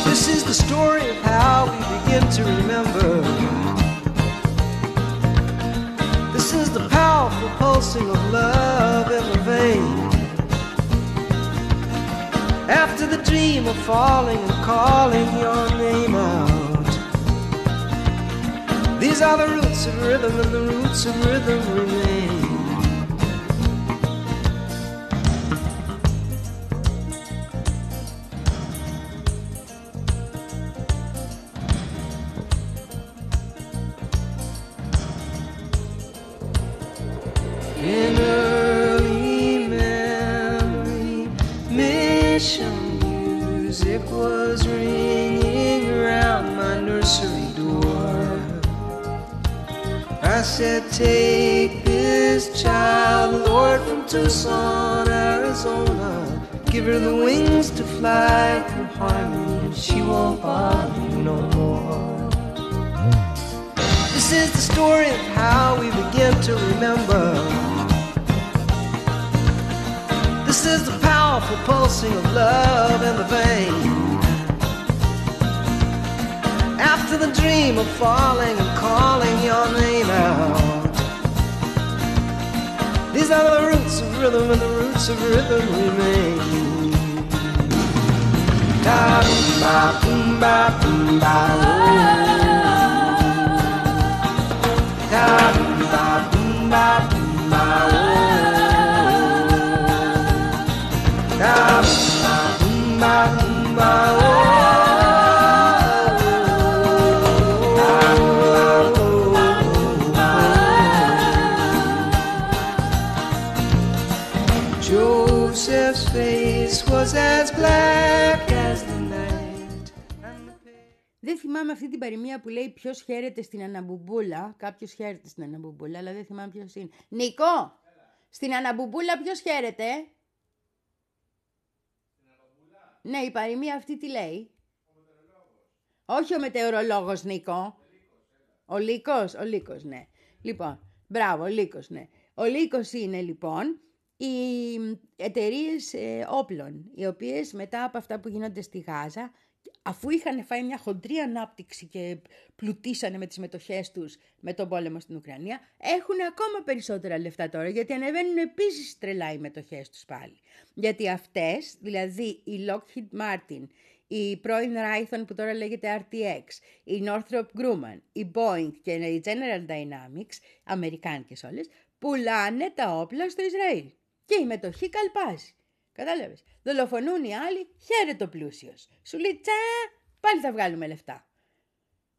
S5: This is the story of how we begin to remember. This is the powerful pulsing of love After the dream of falling and calling your name out. These are the roots of rhythm, and the roots of rhythm remain. The of rhythm remain. Da ba ba ba. Joseph's face was as black as the night. and the pale-
S1: Δεν θυμάμαι αυτή την παροιμία που λέει ποιος χαίρεται στην Αναμπουμπούλα. Κάποιος χαίρεται στην Αναμπουμπούλα, αλλά δεν θυμάμαι ποιος είναι. Νικό! Στην Αναμπουμπούλα ποιος χαίρεται; Ναι, η παροιμία αυτή τι λέει; Όχι ο μετεωρολόγος Νίκο. Ο Λύκος, ο Λύκος, ναι. Λοιπόν, μπράβο, ο Λύκος, ναι.
S6: Ο λύκος είναι λοιπόν οι εταιρείες όπλων, οι οποίες μετά από αυτά που γίνονται στη Γάζα, αφού είχαν φάει μια χοντρή ανάπτυξη και πλουτίσανε με τις μετοχές τους με τον πόλεμο στην Ουκρανία, έχουν ακόμα περισσότερα λεφτά τώρα, γιατί ανεβαίνουν επίσης τρελά οι μετοχές τους πάλι. Γιατί αυτές, δηλαδή η Lockheed Martin, η πρώην Raytheon που τώρα λέγεται RTX, η Northrop Grumman, η Boeing και η General Dynamics, αμερικάνικες όλες, πουλάνε τα όπλα στο Ισραήλ. Και η μετοχή καλπάζει. Κατάλαβες. Δολοφονούν οι άλλοι, χαίρεται ο πλούσιος. Σου λέει τσα, πάλι θα βγάλουμε λεφτά.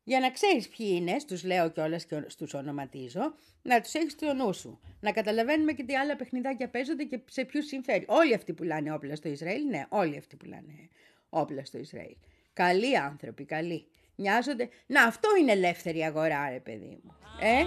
S6: Για να ξέρεις ποιοι είναι, στους λέω κιόλας και στους ονοματίζω, να τους έχεις στο νου σου. Να καταλαβαίνουμε και τι άλλα παιχνιδάκια παίζονται και σε ποιους συμφέρει. Όλοι αυτοί που πουλάνε όπλα στο Ισραήλ, ναι, όλοι αυτοί που πουλάνε όπλα στο Ισραήλ. Καλοί άνθρωποι, καλοί. Νοιάζονται. Να, αυτό είναι ελεύθερη αγορά, ρε παιδί μου. Ε;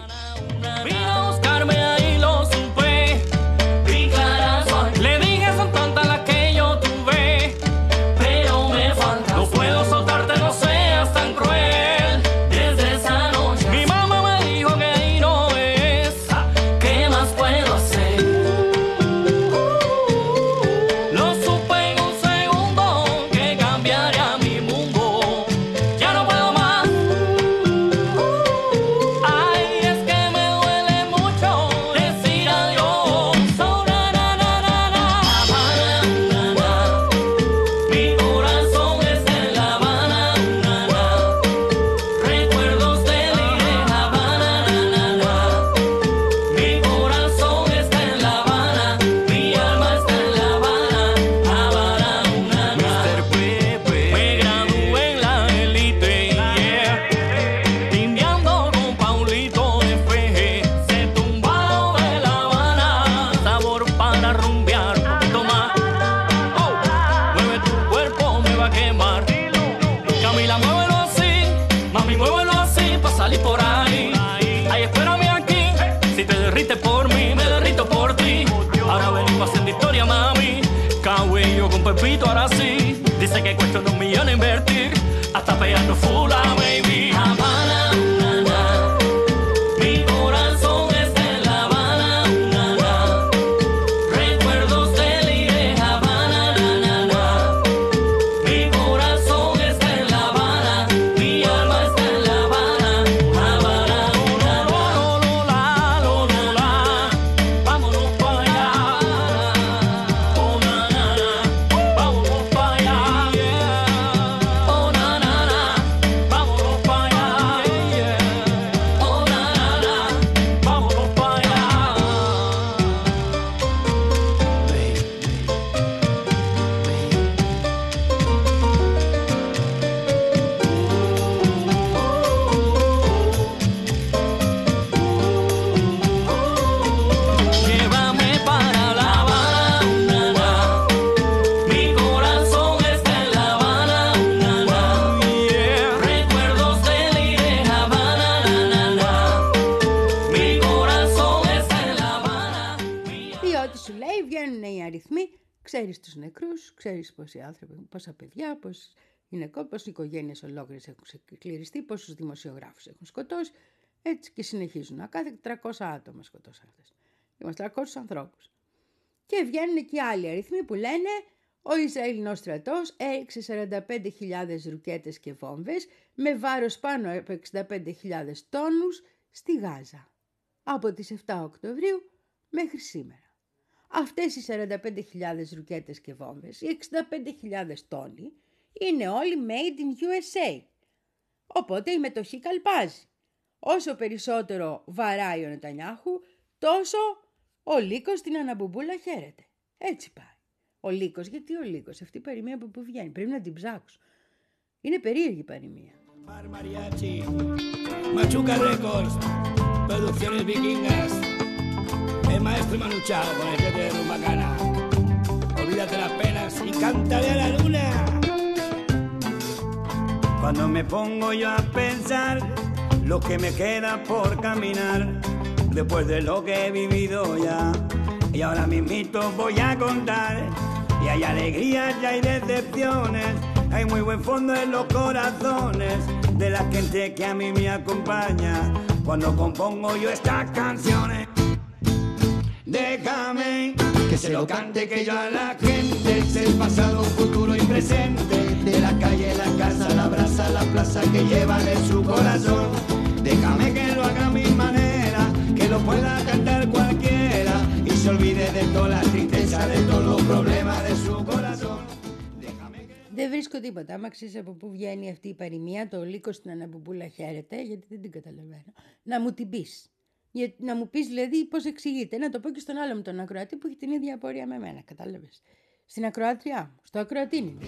S6: Ξέρεις πόσοι άνθρωποι, πόσα παιδιά, πώς είναι πώς οι οικογένειες ολόκληρες έχουν κληριστεί, πόσους δημοσιογράφους έχουν σκοτώσει, έτσι και συνεχίζουν. Κάθε 300 άτομα σκοτώσαν αυτές. Είμαστε 300 ανθρώπους. Και βγαίνουν και άλλοι αριθμοί που λένε ο Ισραηλινός στρατός έριξε 45.000 ρουκέτες και βόμβες με βάρος πάνω από 65.000 τόνους στη Γάζα. Από τις 7 Οκτωβρίου μέχρι σήμερα. Αυτές οι 45.000 ρουκέτες και βόμβες, οι 65.000 τόνοι, είναι όλοι made in USA. Οπότε η μετοχή καλπάζει. Όσο περισσότερο βαράει ο Νετανιάχου, τόσο ο Λύκος την αναμπουμπούλα χαίρεται. Έτσι πάει. Ο Λύκος, γιατί ο Λύκος, αυτή η παροιμία από πού βγαίνει, πρέπει να την ψάξω. Είναι περίεργη η παροιμία. Machuca Records, Producciones Vikingas, el maestro Manu Chao con el que de Rumbacana. Olvídate las penas y cántale a la luna.
S7: Cuando me pongo yo a pensar lo que me queda por caminar, después de lo que he vivido ya, y ahora mismito voy a contar, y hay alegrías y hay decepciones, hay muy buen fondo en los corazones de la gente que a mí me acompaña cuando compongo yo estas canciones. Déjame que se lo cante que yo a la gente es el pasado, futuro y presente. De la calle, la casa, la brasa, la plaza que llevan en su corazón. Déjame que lo haga a mi manera, que lo pueda cantar cualquiera y se olvide de toda la tristeza, de todos los problemas de su corazón. Déjame que...
S1: Δεν βρίσκω τίποτα. Άμα ξέρει από πού βγαίνει αυτή η παροιμία, το λύκο στην Αναπουπούλα χαίρεται, γιατί δεν την καταλαβαίνω. Να μου την Πει. Να μου πεις δηλαδή πώς εξηγείται. Να το πω και στον άλλο μου τον ακροατή που έχει την ίδια απορία με μένα. Κατάλαβες. Στην ακροάτριά μου, στο ακροατίνι. μου.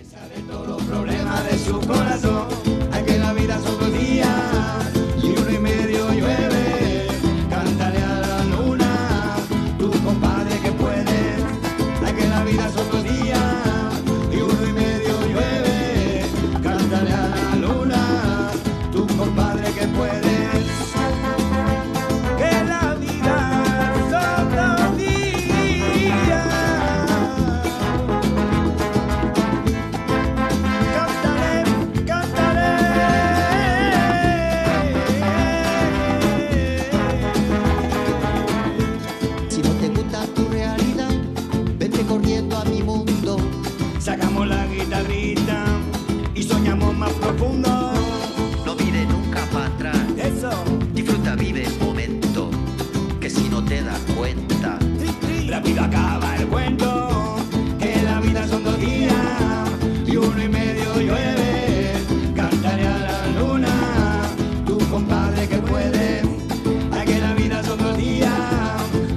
S7: Rápido acaba el cuento. Que la vida son dos días y uno y medio llueve. Cántale a la luna, tu compadre que puede. Ay, que la vida son dos días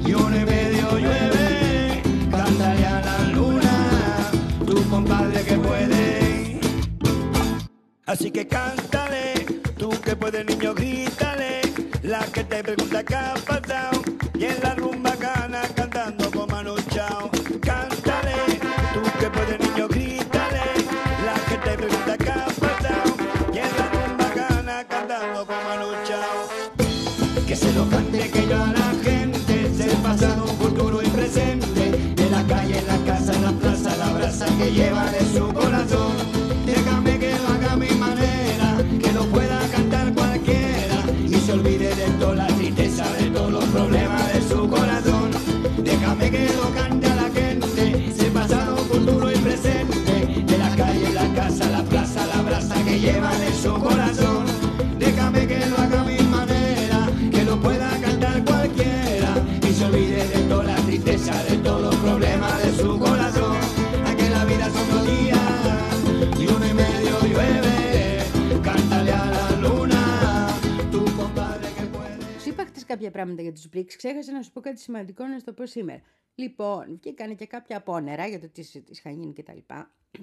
S7: y uno y medio llueve. Cántale a la luna, tu compadre que puede. Así que cántale,
S1: down. Πράγματα για τους BRICS, ξέχασα να σου πω κάτι σημαντικό να σου το πω σήμερα. Λοιπόν, βγήκανε και κάποια απόνερα για το τι τις είχαν γίνει κτλ.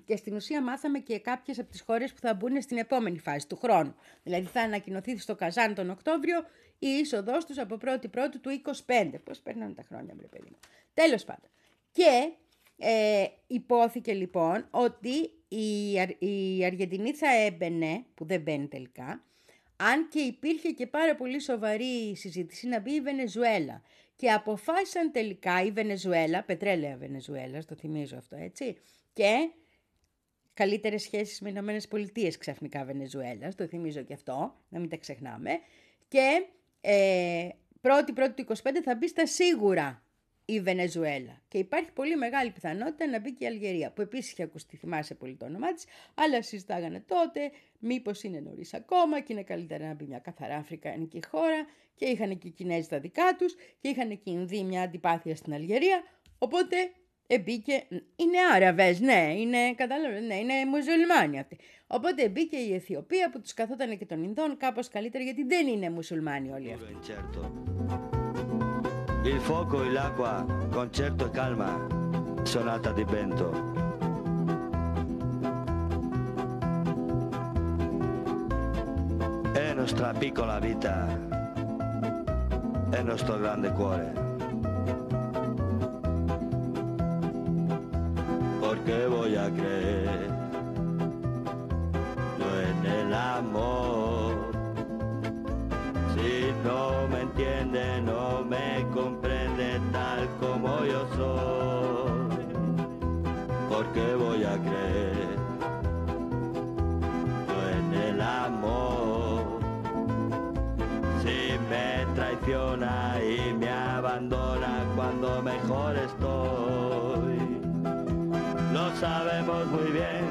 S1: Και στην ουσία μάθαμε και κάποιες από τις χώρες που θα μπουν στην επόμενη φάση του χρόνου. Δηλαδή θα ανακοινωθεί στο Καζάν τον Οκτώβριο η είσοδός τους από 1η Πρώτου του 25. Πώς περνάνε τα χρόνια, μπρε παιδί μου. Τέλος πάντων. Και ε, υπόθηκε λοιπόν ότι η, Αρ- η Αργεντινή θα έμπαινε, που δεν μπαίνει τελικά, αν και υπήρχε και πάρα πολύ σοβαρή συζήτηση να μπει η Βενεζουέλα. Και αποφάσισαν τελικά η Βενεζουέλα, πετρέλαια Βενεζουέλα, το θυμίζω αυτό έτσι, και καλύτερες σχέσεις με Ηνωμένες Πολιτείες ξαφνικά Βενεζουέλας, το θυμίζω και αυτό, να μην τα ξεχνάμε. Και ε, πρώτη πρώτη του 25 θα μπει στα σίγουρα η Βενεζουέλα. Και υπάρχει πολύ μεγάλη πιθανότητα να μπει και η Αλγερία, που επίσης είχε ακουστεί, θυμάσαι πολύ το όνομά της, αλλά συζητάγανε τότε μήπως είναι νωρίς ακόμα και είναι καλύτερα να μπει μια καθαρά αφρικανική χώρα και είχαν και οι Κινέζοι τα δικά τους και είχαν και οι Ινδοί μια αντιπάθεια στην Αλγερία, οπότε εμπήκε, είναι Άραβες, ναι, είναι, κατάλαβες, ναι, είναι μουσουλμάνοι αυτοί. Οπότε μπήκε η Αιθιοπία που τους καθόταν και των Ινδών κάπως καλύτερα γιατί δεν είναι μουσουλμάνοι όλοι αυτοί.
S8: Il fuoco e l'acqua, concerto e calma, sonata di vento. È nostra piccola vita, è nostro grande cuore. Porque voy a creer yo en el amor. Si no me entiende, no mejor estoy. Lo sabemos muy bien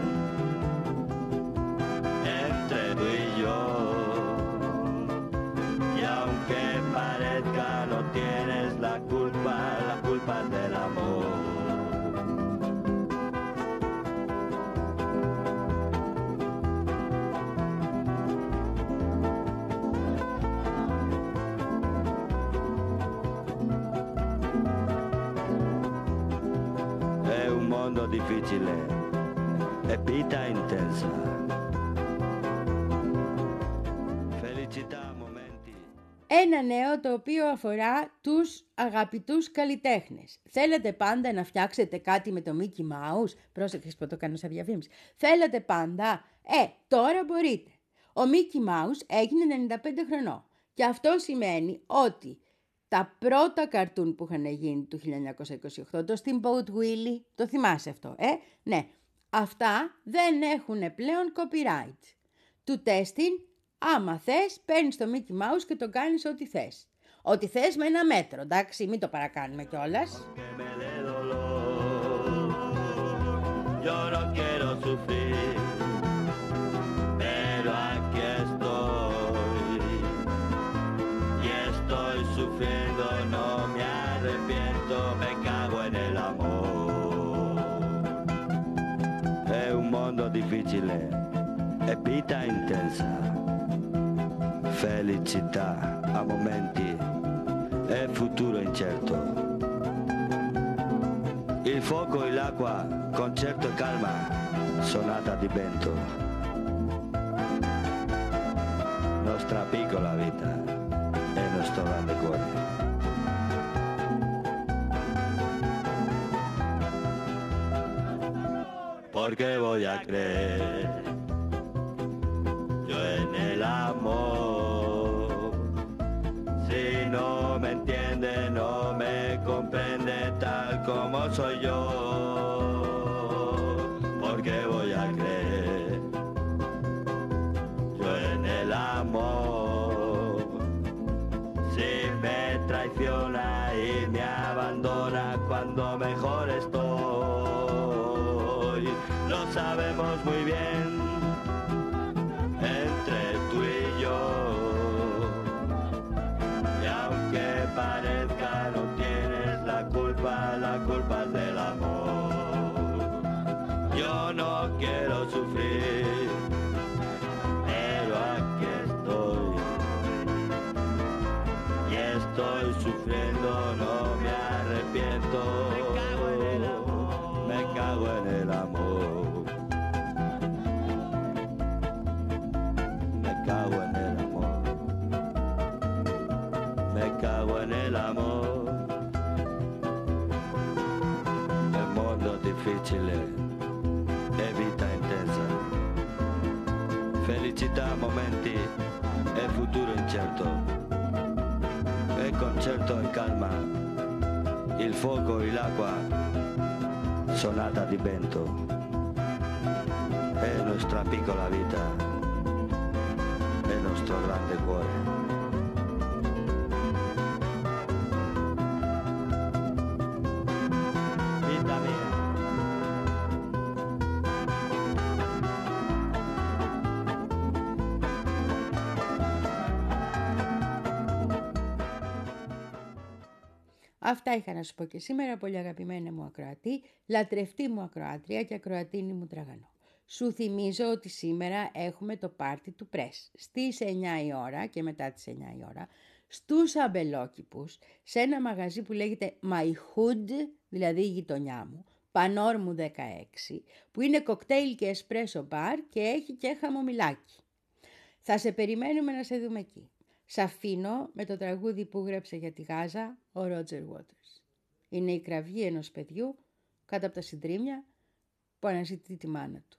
S8: difficile e vita intensa. Felicità, momenti.
S1: Ένα νέο το οποίο αφορά τους αγαπητούς καλλιτέχνες. Θέλετε πάντα να φτιάξετε κάτι με το Mickey Mouse; Πρόσεχε που το κάνω σαν διαφήμιση. Θέλετε πάντα; Ε, τώρα μπορείτε. Ο Mickey Mouse έγινε 95 χρονών. Και αυτό σημαίνει ότι τα πρώτα καρτούν που είχαν γίνει του 1928, το Steamboat Willie, το θυμάσαι αυτό, ε; Ναι. Αυτά δεν έχουν πλέον copyright. Του τέστην, άμα θες, παίρνεις το Mickey Mouse και το κάνεις ό,τι θες. Ό,τι θες με ένα μέτρο, εντάξει, μην το παρακάνουμε κιόλας.
S8: Vita intensa. Felicità a momenti e futuro incerto. Il fuoco e l'acqua, concerto e calma, sonata di vento. Nostra piccola vita e nostro grande cuore. Porque voy a creer soy yo. Porque voy a creer yo en el amor. Si me traiciona y me abandona cuando mejor estoy. Lo sabemos muy bien Felicità, momenti e futuro incerto. E concerto e calma. Il fuoco e l'acqua. Sonata di vento. È nostra piccola vita. È nostro grande cuore.
S1: Αυτά είχα να σου πω και σήμερα, πολύ αγαπημένα μου ακροατή, λατρευτή μου ακροάτρια και ακροατίνη μου τραγανό. Σου θυμίζω ότι σήμερα έχουμε το πάρτι του Πρέσ στις 9 η ώρα και μετά τις 9 η ώρα στους αμπελόκηπους σε ένα μαγαζί που λέγεται My Hood, δηλαδή η γειτονιά μου, Πανόρμου 16, που είναι κοκτέιλ και εσπρέσο μπαρ και έχει και χαμομηλάκι. Θα σε περιμένουμε να σε δούμε εκεί. Σ' αφήνω με το τραγούδι που γράψε για τη Γάζα ο Ρότζερ Waters. Είναι η κραυγή ενός παιδιού κάτω από τα συντρίμια που αναζητεί τη μάνα του.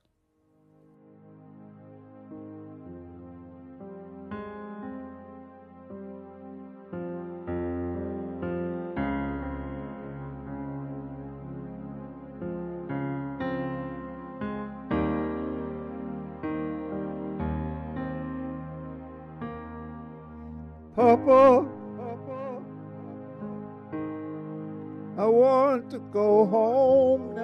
S9: To go home